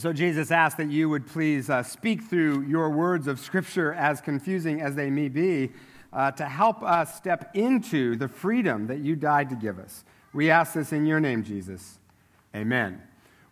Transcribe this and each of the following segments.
So, Jesus asked that you would please uh, speak through your words of Scripture, as confusing as they may be, uh, to help us step into the freedom that you died to give us. We ask this in your name, Jesus. Amen.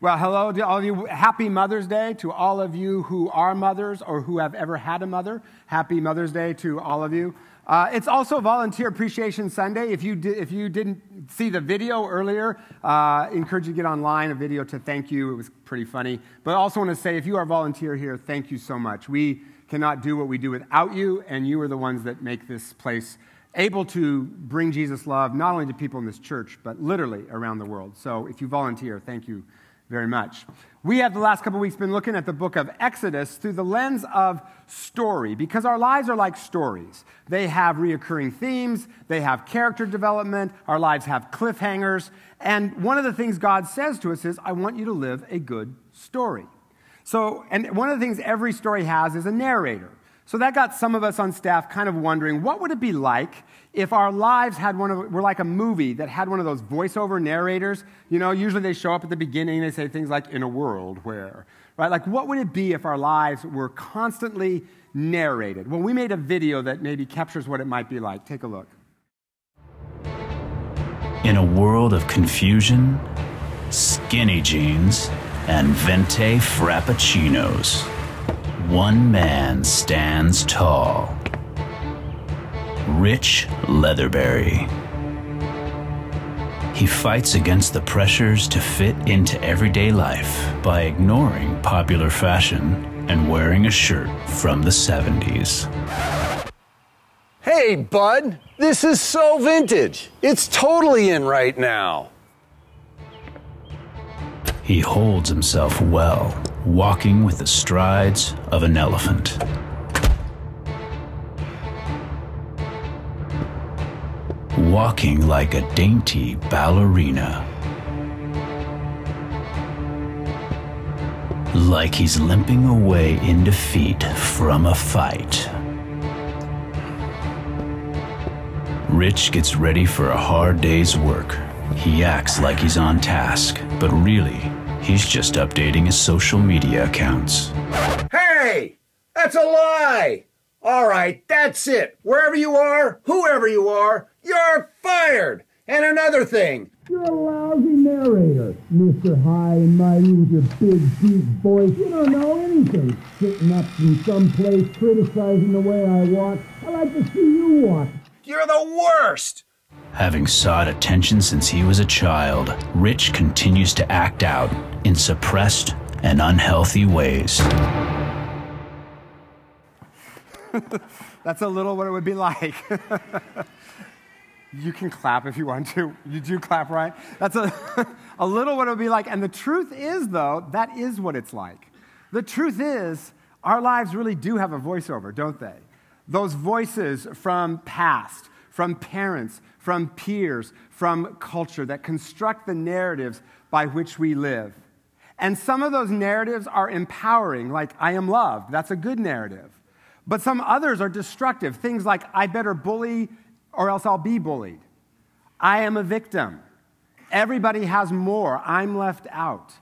Well, hello to all of you. Happy Mother's Day to all of you who are mothers or who have ever had a mother. Happy Mother's Day to all of you. Uh, it's also Volunteer Appreciation Sunday. If you, di- if you didn't see the video earlier, uh, encourage you to get online, a video to thank you. It was pretty funny. But I also want to say, if you are a volunteer here, thank you so much. We cannot do what we do without you, and you are the ones that make this place able to bring Jesus' love not only to people in this church, but literally around the world. So if you volunteer, thank you very much. We have the last couple weeks been looking at the book of Exodus through the lens of story because our lives are like stories. They have reoccurring themes, they have character development, our lives have cliffhangers. And one of the things God says to us is, I want you to live a good story. So, and one of the things every story has is a narrator. So that got some of us on staff kind of wondering what would it be like if our lives had one of were like a movie that had one of those voiceover narrators? You know usually they show up at the beginning and they say things like in a world where right? Like what would it be if our lives were constantly narrated? Well we made a video that maybe captures what it might be like. Take a look. In a world of confusion skinny jeans and venti frappuccinos one man stands tall Rich Leatherberry. He fights against the pressures to fit into everyday life by ignoring popular fashion and wearing a shirt from the 70s. Hey, bud, this is so vintage. It's totally in right now. He holds himself well, walking with the strides of an elephant. walking like a dainty ballerina. Like he's limping away in defeat from a fight. Rich gets ready for a hard day's work. He acts like he's on task, but really, he's just updating his social media accounts. Hey! That's a lie! All right, that's it. Wherever you are, whoever you are, you're fired. And another thing. You're a lousy narrator, Mr. High and Mighty with your big, deep voice. You don't know anything. Sitting up in some place criticizing the way I walk. I like to see you walk. You're the worst. Having sought attention since he was a child, Rich continues to act out in suppressed and unhealthy ways. That's a little what it would be like. you can clap if you want to. You do clap, right? That's a, a little what it would be like. And the truth is, though, that is what it's like. The truth is, our lives really do have a voiceover, don't they? Those voices from past, from parents, from peers, from culture that construct the narratives by which we live. And some of those narratives are empowering, like, I am loved. That's a good narrative. But some others are destructive. Things like, I better bully or else I'll be bullied. I am a victim. Everybody has more. I'm left out.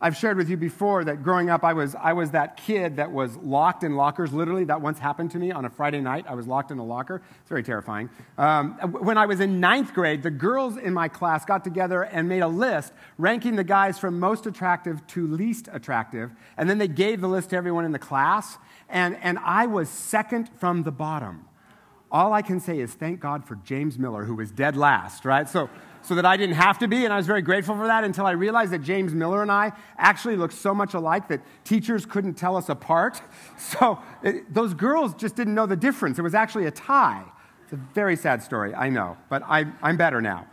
I've shared with you before that growing up, I was, I was that kid that was locked in lockers. Literally, that once happened to me on a Friday night. I was locked in a locker. It's very terrifying. Um, when I was in ninth grade, the girls in my class got together and made a list ranking the guys from most attractive to least attractive. And then they gave the list to everyone in the class and, and I was second from the bottom. All I can say is thank God for James Miller, who was dead last, right? So, so that I didn't have to be, and I was very grateful for that until I realized that James Miller and I actually looked so much alike that teachers couldn't tell us apart. So it, those girls just didn't know the difference. It was actually a tie. It's a very sad story, I know, but I, I'm better now.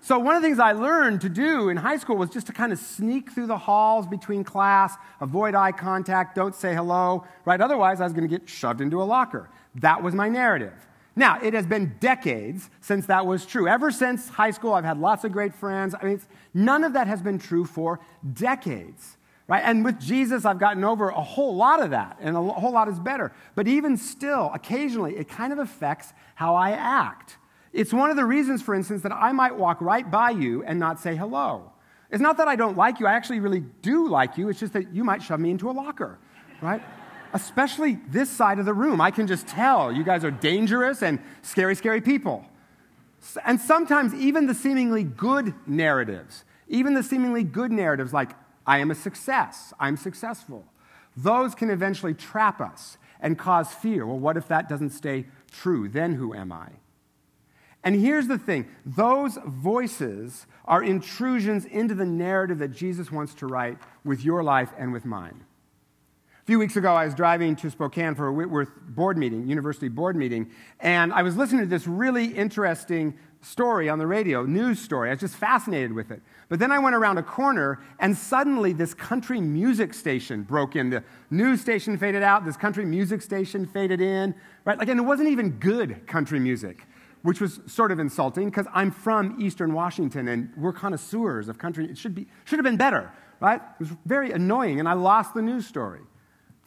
So, one of the things I learned to do in high school was just to kind of sneak through the halls between class, avoid eye contact, don't say hello, right? Otherwise, I was going to get shoved into a locker. That was my narrative. Now, it has been decades since that was true. Ever since high school, I've had lots of great friends. I mean, none of that has been true for decades, right? And with Jesus, I've gotten over a whole lot of that, and a whole lot is better. But even still, occasionally, it kind of affects how I act. It's one of the reasons, for instance, that I might walk right by you and not say hello. It's not that I don't like you, I actually really do like you. It's just that you might shove me into a locker, right? Especially this side of the room. I can just tell you guys are dangerous and scary, scary people. And sometimes even the seemingly good narratives, even the seemingly good narratives like, I am a success, I'm successful, those can eventually trap us and cause fear. Well, what if that doesn't stay true? Then who am I? And here's the thing those voices are intrusions into the narrative that Jesus wants to write with your life and with mine. Few weeks ago, I was driving to Spokane for a Whitworth board meeting, university board meeting, and I was listening to this really interesting story on the radio, news story. I was just fascinated with it. But then I went around a corner, and suddenly this country music station broke in. The news station faded out, this country music station faded in, right? Like, and it wasn't even good country music which was sort of insulting because I'm from Eastern Washington and we're connoisseurs of country. It should, be, should have been better, right? It was very annoying and I lost the news story.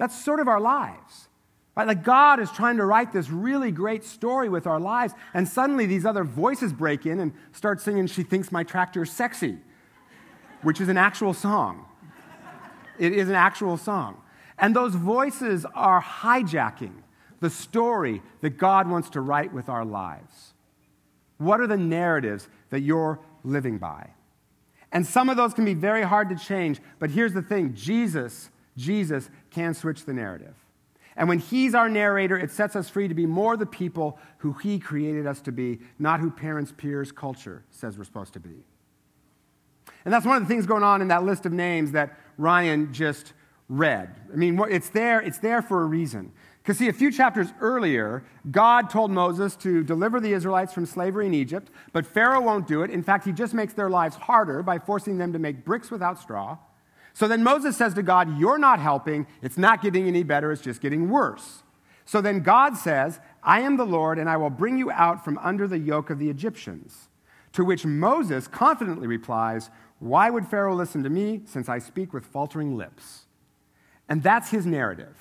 That's sort of our lives. Right? Like God is trying to write this really great story with our lives, and suddenly these other voices break in and start singing, She Thinks My Tractor's Sexy, which is an actual song. It is an actual song. And those voices are hijacking the story that God wants to write with our lives? What are the narratives that you're living by? And some of those can be very hard to change, but here's the thing Jesus, Jesus can switch the narrative. And when He's our narrator, it sets us free to be more the people who He created us to be, not who parents, peers, culture says we're supposed to be. And that's one of the things going on in that list of names that Ryan just read. I mean, it's there, it's there for a reason. Because, see, a few chapters earlier, God told Moses to deliver the Israelites from slavery in Egypt, but Pharaoh won't do it. In fact, he just makes their lives harder by forcing them to make bricks without straw. So then Moses says to God, You're not helping. It's not getting any better. It's just getting worse. So then God says, I am the Lord, and I will bring you out from under the yoke of the Egyptians. To which Moses confidently replies, Why would Pharaoh listen to me, since I speak with faltering lips? And that's his narrative.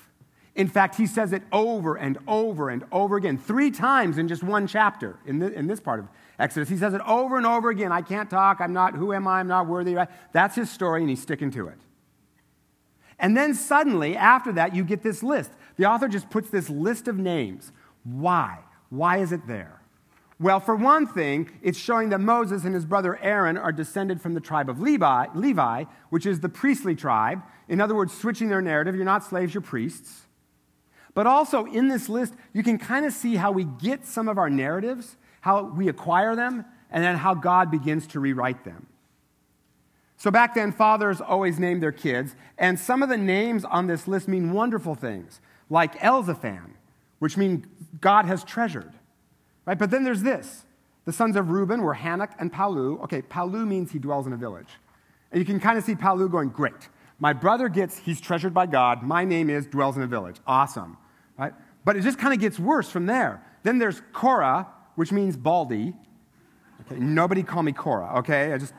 In fact, he says it over and over and over again, three times in just one chapter in, the, in this part of Exodus. He says it over and over again. I can't talk. I'm not, who am I? I'm not worthy. That's his story, and he's sticking to it. And then suddenly, after that, you get this list. The author just puts this list of names. Why? Why is it there? Well, for one thing, it's showing that Moses and his brother Aaron are descended from the tribe of Levi, Levi, which is the priestly tribe. In other words, switching their narrative. You're not slaves, you're priests. But also in this list, you can kind of see how we get some of our narratives, how we acquire them, and then how God begins to rewrite them. So back then, fathers always named their kids, and some of the names on this list mean wonderful things, like Elzaphan, which means God has treasured. Right? But then there's this. The sons of Reuben were Hanoch and Palu. Okay, Palu means he dwells in a village. And you can kind of see Palu going, great. My brother gets, he's treasured by God. My name is, dwells in a village. Awesome. Right? But it just kind of gets worse from there. Then there's Korah, which means baldy. Okay, nobody call me Korah, okay? I just,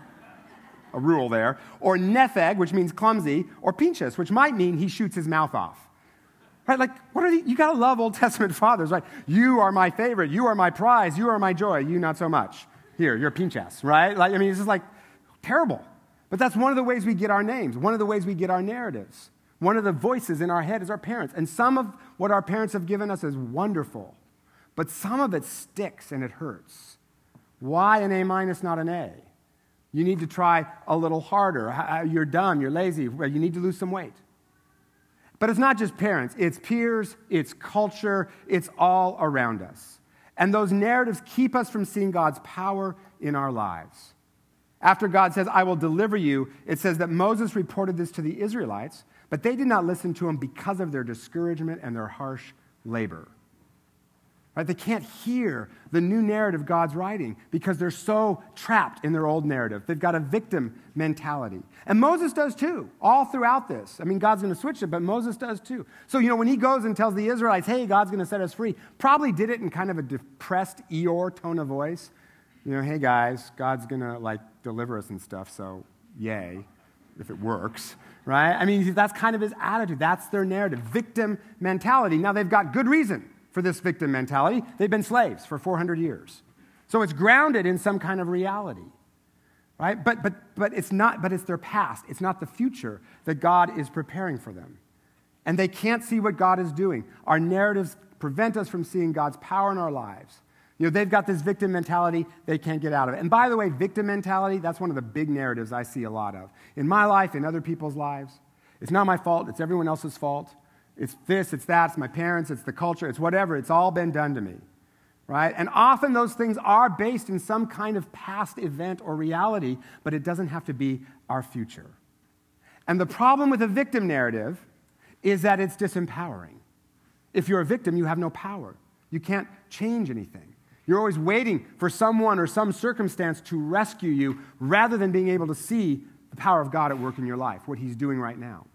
a rule there. Or Nepheg, which means clumsy. Or Pinchas, which might mean he shoots his mouth off. Right? Like, what are the, you got to love Old Testament fathers, right? You are my favorite. You are my prize. You are my joy. You not so much. Here, you're Pinchas, right? Like, I mean, it's just like terrible. But that's one of the ways we get our names, one of the ways we get our narratives. One of the voices in our head is our parents. And some of what our parents have given us is wonderful, but some of it sticks and it hurts. Why an A minus, not an A? You need to try a little harder. You're dumb, you're lazy, you need to lose some weight. But it's not just parents, it's peers, it's culture, it's all around us. And those narratives keep us from seeing God's power in our lives. After God says, I will deliver you, it says that Moses reported this to the Israelites, but they did not listen to him because of their discouragement and their harsh labor. Right? They can't hear the new narrative God's writing because they're so trapped in their old narrative. They've got a victim mentality. And Moses does too, all throughout this. I mean, God's going to switch it, but Moses does too. So, you know, when he goes and tells the Israelites, hey, God's going to set us free, probably did it in kind of a depressed Eeyore tone of voice. You know, hey guys, God's going to like deliver us and stuff, so yay, if it works right? I mean, that's kind of his attitude. That's their narrative. Victim mentality. Now, they've got good reason for this victim mentality. They've been slaves for 400 years. So it's grounded in some kind of reality. right? But, but, but it's not, but it's their past. It's not the future that God is preparing for them. And they can't see what God is doing. Our narratives prevent us from seeing God's power in our lives. You know, they've got this victim mentality, they can't get out of it. And by the way, victim mentality, that's one of the big narratives I see a lot of. In my life, in other people's lives. It's not my fault, it's everyone else's fault. It's this, it's that, it's my parents, it's the culture, it's whatever. It's all been done to me. Right? And often those things are based in some kind of past event or reality, but it doesn't have to be our future. And the problem with a victim narrative is that it's disempowering. If you're a victim, you have no power. You can't change anything. You're always waiting for someone or some circumstance to rescue you rather than being able to see the power of God at work in your life, what He's doing right now.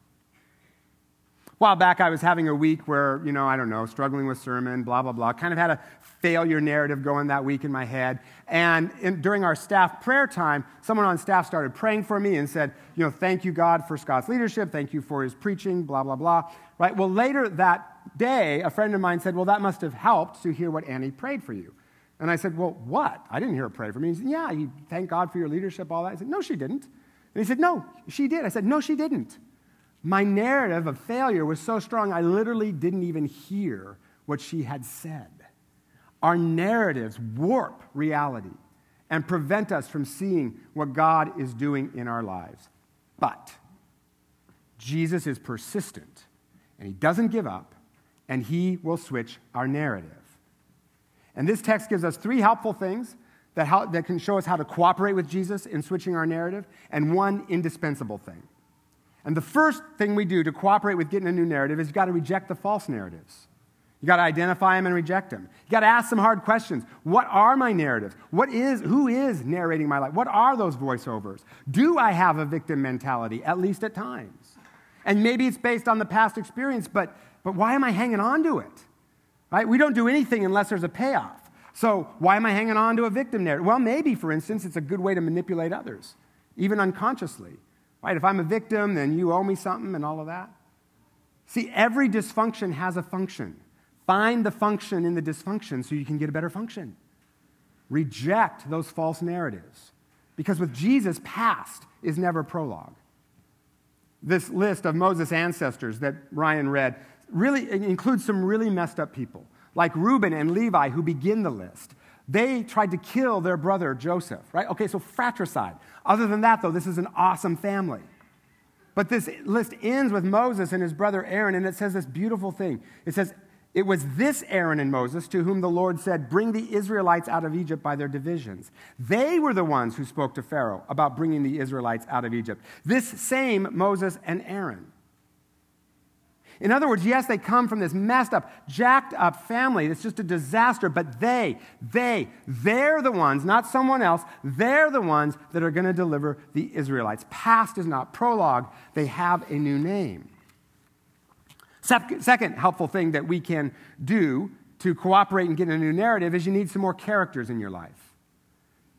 While back, I was having a week where, you know, I don't know, struggling with sermon, blah, blah, blah. Kind of had a failure narrative going that week in my head. And in, during our staff prayer time, someone on staff started praying for me and said, you know, thank you, God, for Scott's leadership. Thank you for his preaching, blah, blah, blah. Right? Well, later that day, a friend of mine said, well, that must have helped to hear what Annie prayed for you. And I said, well, what? I didn't hear her pray for me. He said, yeah, you thank God for your leadership, all that. I said, no, she didn't. And he said, no, she did. I said, no, she didn't. My narrative of failure was so strong, I literally didn't even hear what she had said. Our narratives warp reality and prevent us from seeing what God is doing in our lives. But Jesus is persistent and he doesn't give up and he will switch our narrative. And this text gives us three helpful things that, how, that can show us how to cooperate with Jesus in switching our narrative, and one indispensable thing. And the first thing we do to cooperate with getting a new narrative is you've got to reject the false narratives. You've got to identify them and reject them. You've got to ask some hard questions. What are my narratives? What is who is narrating my life? What are those voiceovers? Do I have a victim mentality at least at times? And maybe it's based on the past experience, but but why am I hanging on to it? Right? We don't do anything unless there's a payoff. So, why am I hanging on to a victim narrative? Well, maybe for instance, it's a good way to manipulate others, even unconsciously. Right? If I'm a victim, then you owe me something and all of that. See, every dysfunction has a function. Find the function in the dysfunction so you can get a better function. Reject those false narratives. Because with Jesus, past is never prologue. This list of Moses' ancestors that Ryan read really includes some really messed up people, like Reuben and Levi, who begin the list. They tried to kill their brother Joseph, right? Okay, so fratricide. Other than that, though, this is an awesome family. But this list ends with Moses and his brother Aaron, and it says this beautiful thing. It says, It was this Aaron and Moses to whom the Lord said, Bring the Israelites out of Egypt by their divisions. They were the ones who spoke to Pharaoh about bringing the Israelites out of Egypt. This same Moses and Aaron. In other words, yes, they come from this messed up, jacked up family. It's just a disaster, but they, they, they're the ones, not someone else, they're the ones that are going to deliver the Israelites. Past is not prologue, they have a new name. Second helpful thing that we can do to cooperate and get a new narrative is you need some more characters in your life.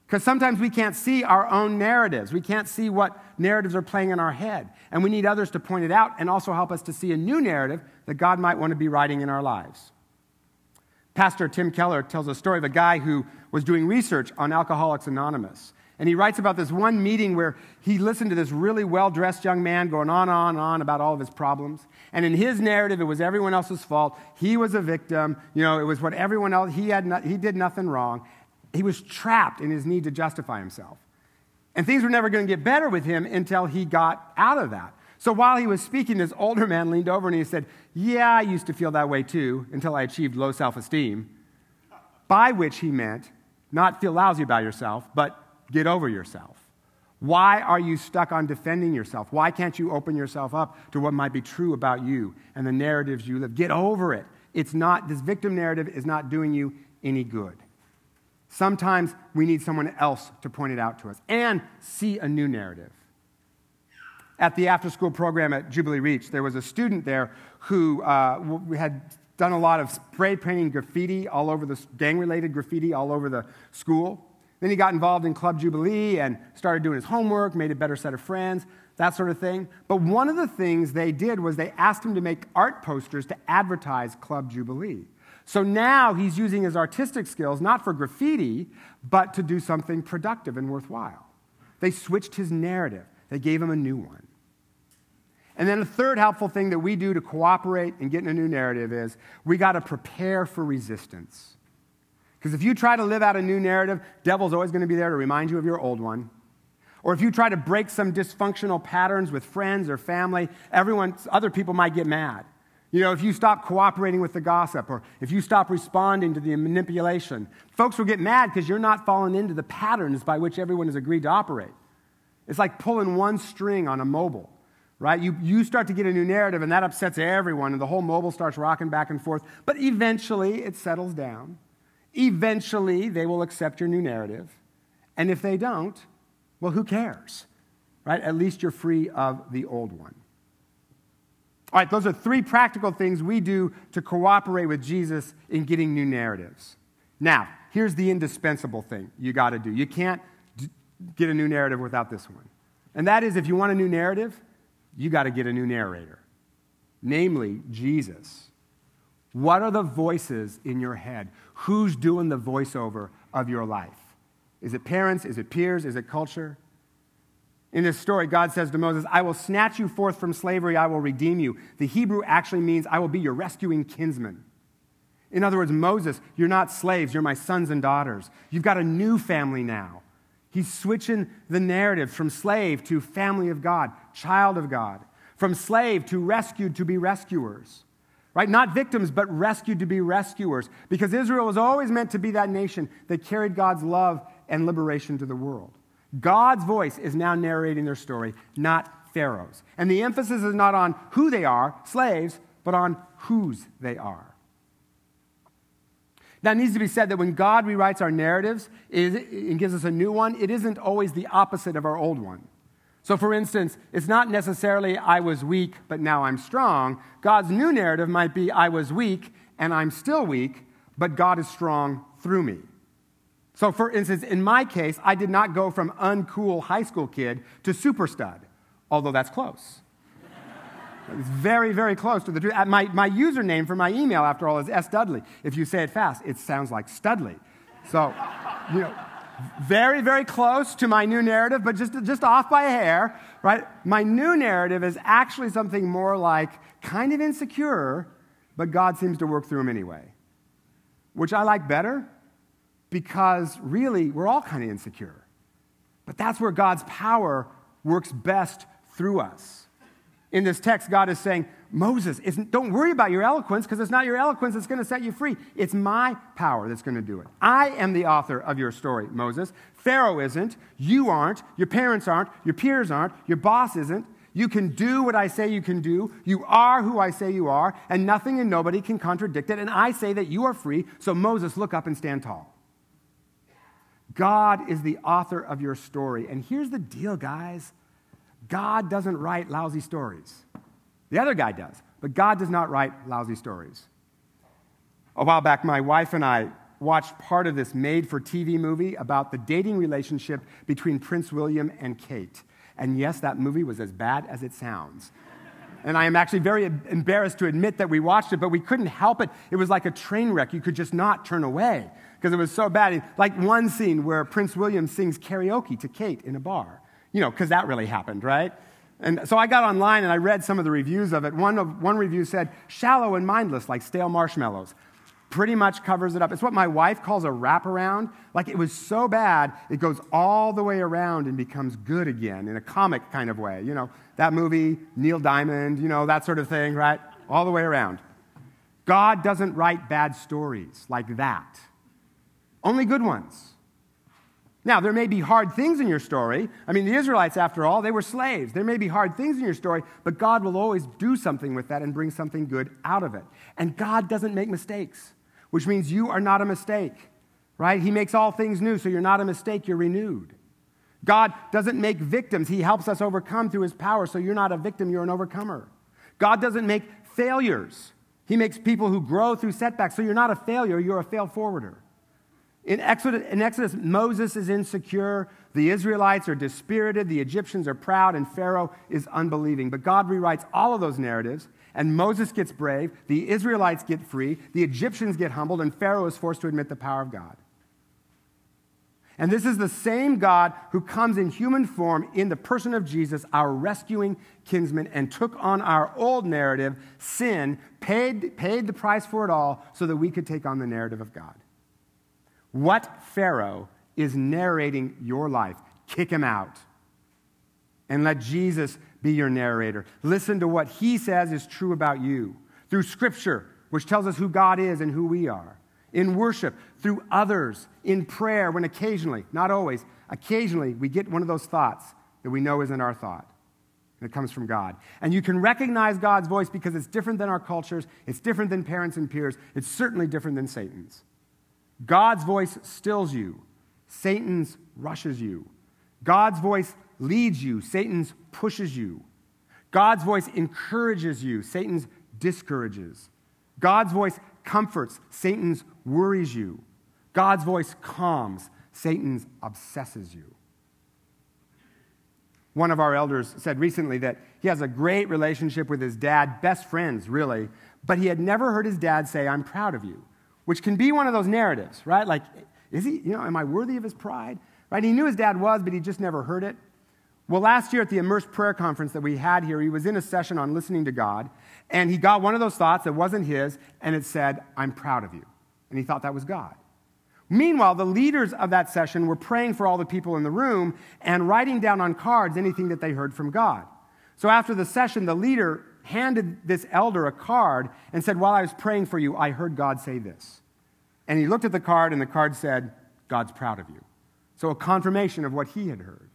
Because sometimes we can't see our own narratives. We can't see what narratives are playing in our head. And we need others to point it out and also help us to see a new narrative that God might want to be writing in our lives. Pastor Tim Keller tells a story of a guy who was doing research on Alcoholics Anonymous. And he writes about this one meeting where he listened to this really well dressed young man going on and on and on about all of his problems. And in his narrative, it was everyone else's fault. He was a victim. You know, it was what everyone else, he, had no, he did nothing wrong. He was trapped in his need to justify himself. And things were never going to get better with him until he got out of that. So while he was speaking, this older man leaned over and he said, Yeah, I used to feel that way too until I achieved low self esteem. By which he meant not feel lousy about yourself, but get over yourself. Why are you stuck on defending yourself? Why can't you open yourself up to what might be true about you and the narratives you live? Get over it. It's not, this victim narrative is not doing you any good. Sometimes we need someone else to point it out to us and see a new narrative. At the after school program at Jubilee Reach, there was a student there who uh, had done a lot of spray painting graffiti all over the gang related graffiti all over the school. Then he got involved in Club Jubilee and started doing his homework, made a better set of friends, that sort of thing. But one of the things they did was they asked him to make art posters to advertise Club Jubilee. So now he's using his artistic skills not for graffiti, but to do something productive and worthwhile. They switched his narrative, they gave him a new one. And then a third helpful thing that we do to cooperate and get in a new narrative is we got to prepare for resistance. Because if you try to live out a new narrative, devil's always going to be there to remind you of your old one. Or if you try to break some dysfunctional patterns with friends or family, everyone, other people might get mad. You know, if you stop cooperating with the gossip or if you stop responding to the manipulation, folks will get mad because you're not falling into the patterns by which everyone has agreed to operate. It's like pulling one string on a mobile, right? You, you start to get a new narrative and that upsets everyone and the whole mobile starts rocking back and forth. But eventually it settles down. Eventually they will accept your new narrative. And if they don't, well, who cares, right? At least you're free of the old one. All right, those are three practical things we do to cooperate with Jesus in getting new narratives. Now, here's the indispensable thing you got to do. You can't d- get a new narrative without this one. And that is if you want a new narrative, you got to get a new narrator, namely Jesus. What are the voices in your head? Who's doing the voiceover of your life? Is it parents? Is it peers? Is it culture? In this story, God says to Moses, I will snatch you forth from slavery, I will redeem you. The Hebrew actually means, I will be your rescuing kinsman. In other words, Moses, you're not slaves, you're my sons and daughters. You've got a new family now. He's switching the narrative from slave to family of God, child of God, from slave to rescued to be rescuers. Right? Not victims, but rescued to be rescuers. Because Israel was always meant to be that nation that carried God's love and liberation to the world. God's voice is now narrating their story, not Pharaoh's. And the emphasis is not on who they are, slaves, but on whose they are. Now, it needs to be said that when God rewrites our narratives and gives us a new one, it isn't always the opposite of our old one. So, for instance, it's not necessarily I was weak, but now I'm strong. God's new narrative might be I was weak and I'm still weak, but God is strong through me. So, for instance, in my case, I did not go from uncool high school kid to super stud, although that's close. It's very, very close to the truth. My, my username for my email, after all, is S. Dudley. If you say it fast, it sounds like Studley. So, you know, very, very close to my new narrative, but just, just off by a hair, right? My new narrative is actually something more like kind of insecure, but God seems to work through him anyway, which I like better because really we're all kind of insecure. But that's where God's power works best through us. In this text, God is saying, Moses, don't worry about your eloquence because it's not your eloquence that's going to set you free. It's my power that's going to do it. I am the author of your story, Moses. Pharaoh isn't. You aren't. Your parents aren't. Your peers aren't. Your boss isn't. You can do what I say you can do. You are who I say you are, and nothing and nobody can contradict it. And I say that you are free. So, Moses, look up and stand tall. God is the author of your story. And here's the deal, guys God doesn't write lousy stories. The other guy does, but God does not write lousy stories. A while back, my wife and I watched part of this made for TV movie about the dating relationship between Prince William and Kate. And yes, that movie was as bad as it sounds. And I am actually very embarrassed to admit that we watched it, but we couldn't help it. It was like a train wreck. You could just not turn away because it was so bad. Like one scene where Prince William sings karaoke to Kate in a bar, you know, because that really happened, right? And so I got online and I read some of the reviews of it. One, of, one review said, shallow and mindless, like stale marshmallows. Pretty much covers it up. It's what my wife calls a wraparound. Like it was so bad, it goes all the way around and becomes good again in a comic kind of way. You know, that movie, Neil Diamond, you know, that sort of thing, right? All the way around. God doesn't write bad stories like that. Only good ones. Now, there may be hard things in your story. I mean, the Israelites, after all, they were slaves. There may be hard things in your story, but God will always do something with that and bring something good out of it. And God doesn't make mistakes, which means you are not a mistake, right? He makes all things new, so you're not a mistake, you're renewed. God doesn't make victims, He helps us overcome through His power, so you're not a victim, you're an overcomer. God doesn't make failures, He makes people who grow through setbacks, so you're not a failure, you're a fail forwarder. In Exodus, in Exodus, Moses is insecure, the Israelites are dispirited, the Egyptians are proud, and Pharaoh is unbelieving. But God rewrites all of those narratives, and Moses gets brave, the Israelites get free, the Egyptians get humbled, and Pharaoh is forced to admit the power of God. And this is the same God who comes in human form in the person of Jesus, our rescuing kinsman, and took on our old narrative, sin, paid, paid the price for it all so that we could take on the narrative of God. What Pharaoh is narrating your life? Kick him out. And let Jesus be your narrator. Listen to what he says is true about you through Scripture, which tells us who God is and who we are in worship, through others, in prayer, when occasionally, not always, occasionally we get one of those thoughts that we know isn't our thought. And it comes from God. And you can recognize God's voice because it's different than our cultures, it's different than parents and peers, it's certainly different than Satan's. God's voice stills you, Satan's rushes you. God's voice leads you, Satan's pushes you. God's voice encourages you, Satan's discourages. God's voice comforts, Satan's worries you. God's voice calms, Satan's obsesses you. One of our elders said recently that he has a great relationship with his dad, best friends, really, but he had never heard his dad say, I'm proud of you, which can be one of those narratives, right? Like, is he, you know, am I worthy of his pride? Right? He knew his dad was, but he just never heard it. Well, last year at the Immersed Prayer Conference that we had here, he was in a session on listening to God, and he got one of those thoughts that wasn't his, and it said, I'm proud of you. And he thought that was God. Meanwhile, the leaders of that session were praying for all the people in the room and writing down on cards anything that they heard from God. So after the session, the leader handed this elder a card and said, While I was praying for you, I heard God say this. And he looked at the card, and the card said, God's proud of you. So a confirmation of what he had heard.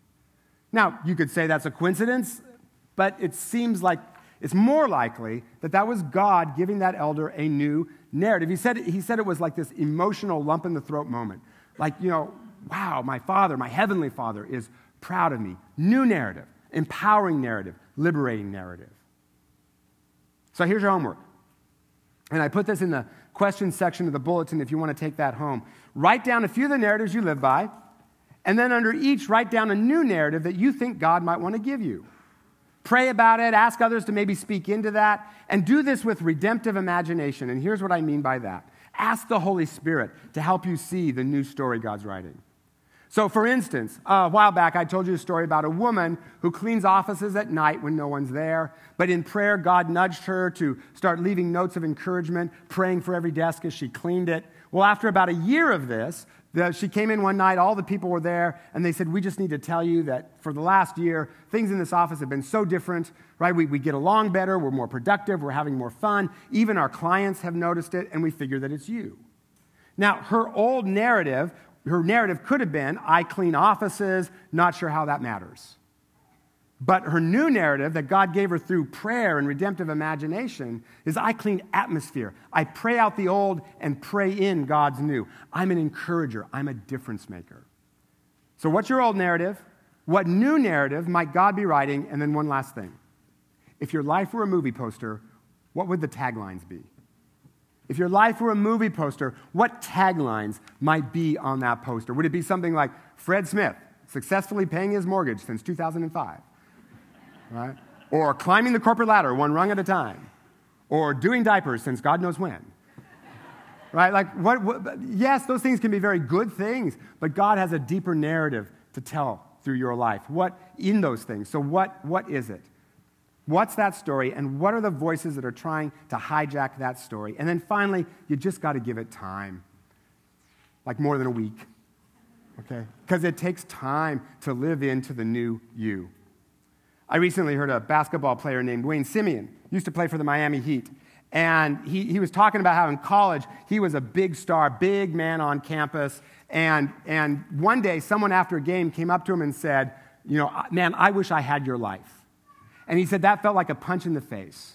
Now, you could say that's a coincidence, but it seems like it's more likely that that was God giving that elder a new narrative. He said, he said it was like this emotional lump in the throat moment. Like, you know, wow, my father, my heavenly father is proud of me. New narrative, empowering narrative, liberating narrative. So here's your homework. And I put this in the question section of the bulletin if you want to take that home. Write down a few of the narratives you live by, and then under each, write down a new narrative that you think God might want to give you. Pray about it, ask others to maybe speak into that, and do this with redemptive imagination. And here's what I mean by that ask the Holy Spirit to help you see the new story God's writing. So, for instance, a while back I told you a story about a woman who cleans offices at night when no one's there. But in prayer, God nudged her to start leaving notes of encouragement, praying for every desk as she cleaned it. Well, after about a year of this, the, she came in one night, all the people were there, and they said, We just need to tell you that for the last year, things in this office have been so different, right? We, we get along better, we're more productive, we're having more fun. Even our clients have noticed it, and we figure that it's you. Now, her old narrative, her narrative could have been, I clean offices, not sure how that matters. But her new narrative that God gave her through prayer and redemptive imagination is I clean atmosphere. I pray out the old and pray in God's new. I'm an encourager, I'm a difference maker. So, what's your old narrative? What new narrative might God be writing? And then, one last thing. If your life were a movie poster, what would the taglines be? If your life were a movie poster, what taglines might be on that poster? Would it be something like Fred Smith, successfully paying his mortgage since 2005? right? Or climbing the corporate ladder one rung at a time. Or doing diapers since God knows when. Right? Like, what, what, yes, those things can be very good things, but God has a deeper narrative to tell through your life. What in those things? So, what, what is it? What's that story, and what are the voices that are trying to hijack that story? And then finally, you just got to give it time like more than a week, okay? Because it takes time to live into the new you. I recently heard a basketball player named Wayne Simien, used to play for the Miami Heat. And he, he was talking about how in college he was a big star, big man on campus. And, and one day, someone after a game came up to him and said, You know, man, I wish I had your life. And he said that felt like a punch in the face.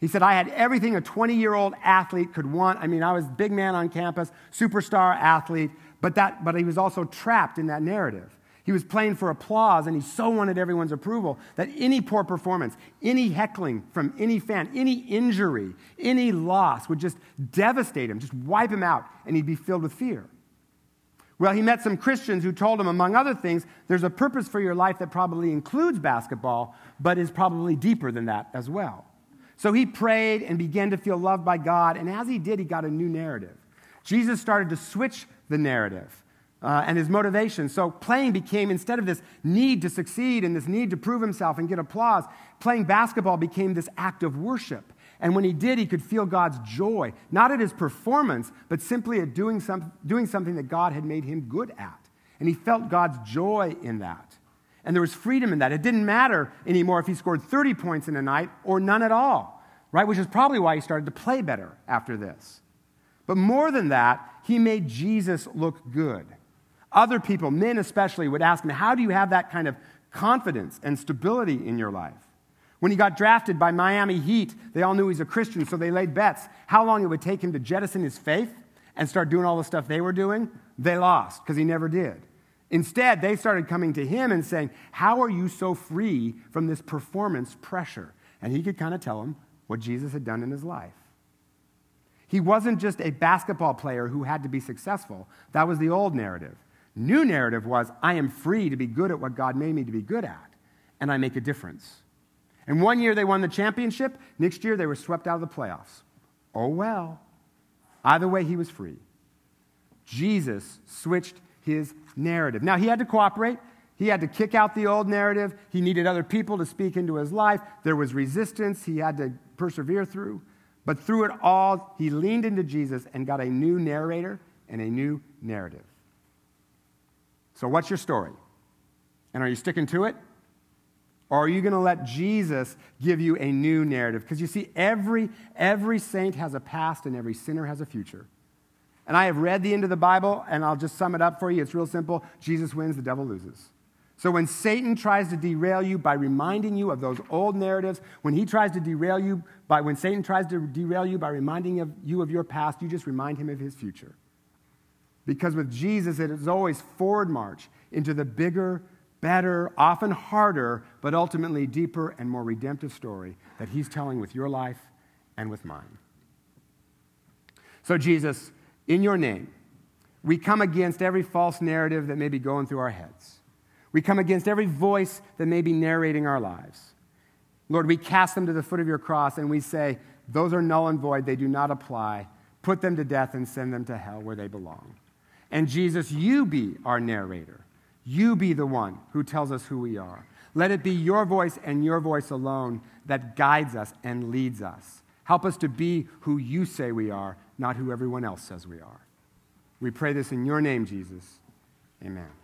He said, I had everything a 20 year old athlete could want. I mean, I was big man on campus, superstar athlete, but, that, but he was also trapped in that narrative. He was playing for applause and he so wanted everyone's approval that any poor performance, any heckling from any fan, any injury, any loss would just devastate him, just wipe him out, and he'd be filled with fear. Well, he met some Christians who told him, among other things, there's a purpose for your life that probably includes basketball, but is probably deeper than that as well. So he prayed and began to feel loved by God, and as he did, he got a new narrative. Jesus started to switch the narrative uh, and his motivation. So playing became, instead of this need to succeed and this need to prove himself and get applause, playing basketball became this act of worship. And when he did, he could feel God's joy, not at his performance, but simply at doing, some, doing something that God had made him good at. And he felt God's joy in that. And there was freedom in that. It didn't matter anymore if he scored 30 points in a night or none at all, right? Which is probably why he started to play better after this. But more than that, he made Jesus look good. Other people, men especially, would ask him, How do you have that kind of confidence and stability in your life? When he got drafted by Miami Heat, they all knew he's a Christian, so they laid bets how long it would take him to jettison his faith and start doing all the stuff they were doing. They lost because he never did. Instead, they started coming to him and saying, How are you so free from this performance pressure? And he could kind of tell them what Jesus had done in his life. He wasn't just a basketball player who had to be successful. That was the old narrative. New narrative was I am free to be good at what God made me to be good at, and I make a difference. And one year they won the championship, next year they were swept out of the playoffs. Oh well. Either way, he was free. Jesus switched his narrative. Now, he had to cooperate. He had to kick out the old narrative. He needed other people to speak into his life. There was resistance he had to persevere through. But through it all, he leaned into Jesus and got a new narrator and a new narrative. So, what's your story? And are you sticking to it? Or are you going to let Jesus give you a new narrative? Because you see, every, every saint has a past and every sinner has a future. And I have read the end of the Bible, and I'll just sum it up for you. It's real simple Jesus wins, the devil loses. So when Satan tries to derail you by reminding you of those old narratives, when he tries to derail you by when Satan tries to derail you by reminding you of your past, you just remind him of his future. Because with Jesus, it is always forward march into the bigger, better, often harder, but ultimately deeper and more redemptive story that he's telling with your life and with mine. So, Jesus, in your name, we come against every false narrative that may be going through our heads. We come against every voice that may be narrating our lives. Lord, we cast them to the foot of your cross and we say, those are null and void, they do not apply. Put them to death and send them to hell where they belong. And Jesus, you be our narrator. You be the one who tells us who we are. Let it be your voice and your voice alone that guides us and leads us. Help us to be who you say we are, not who everyone else says we are. We pray this in your name, Jesus. Amen.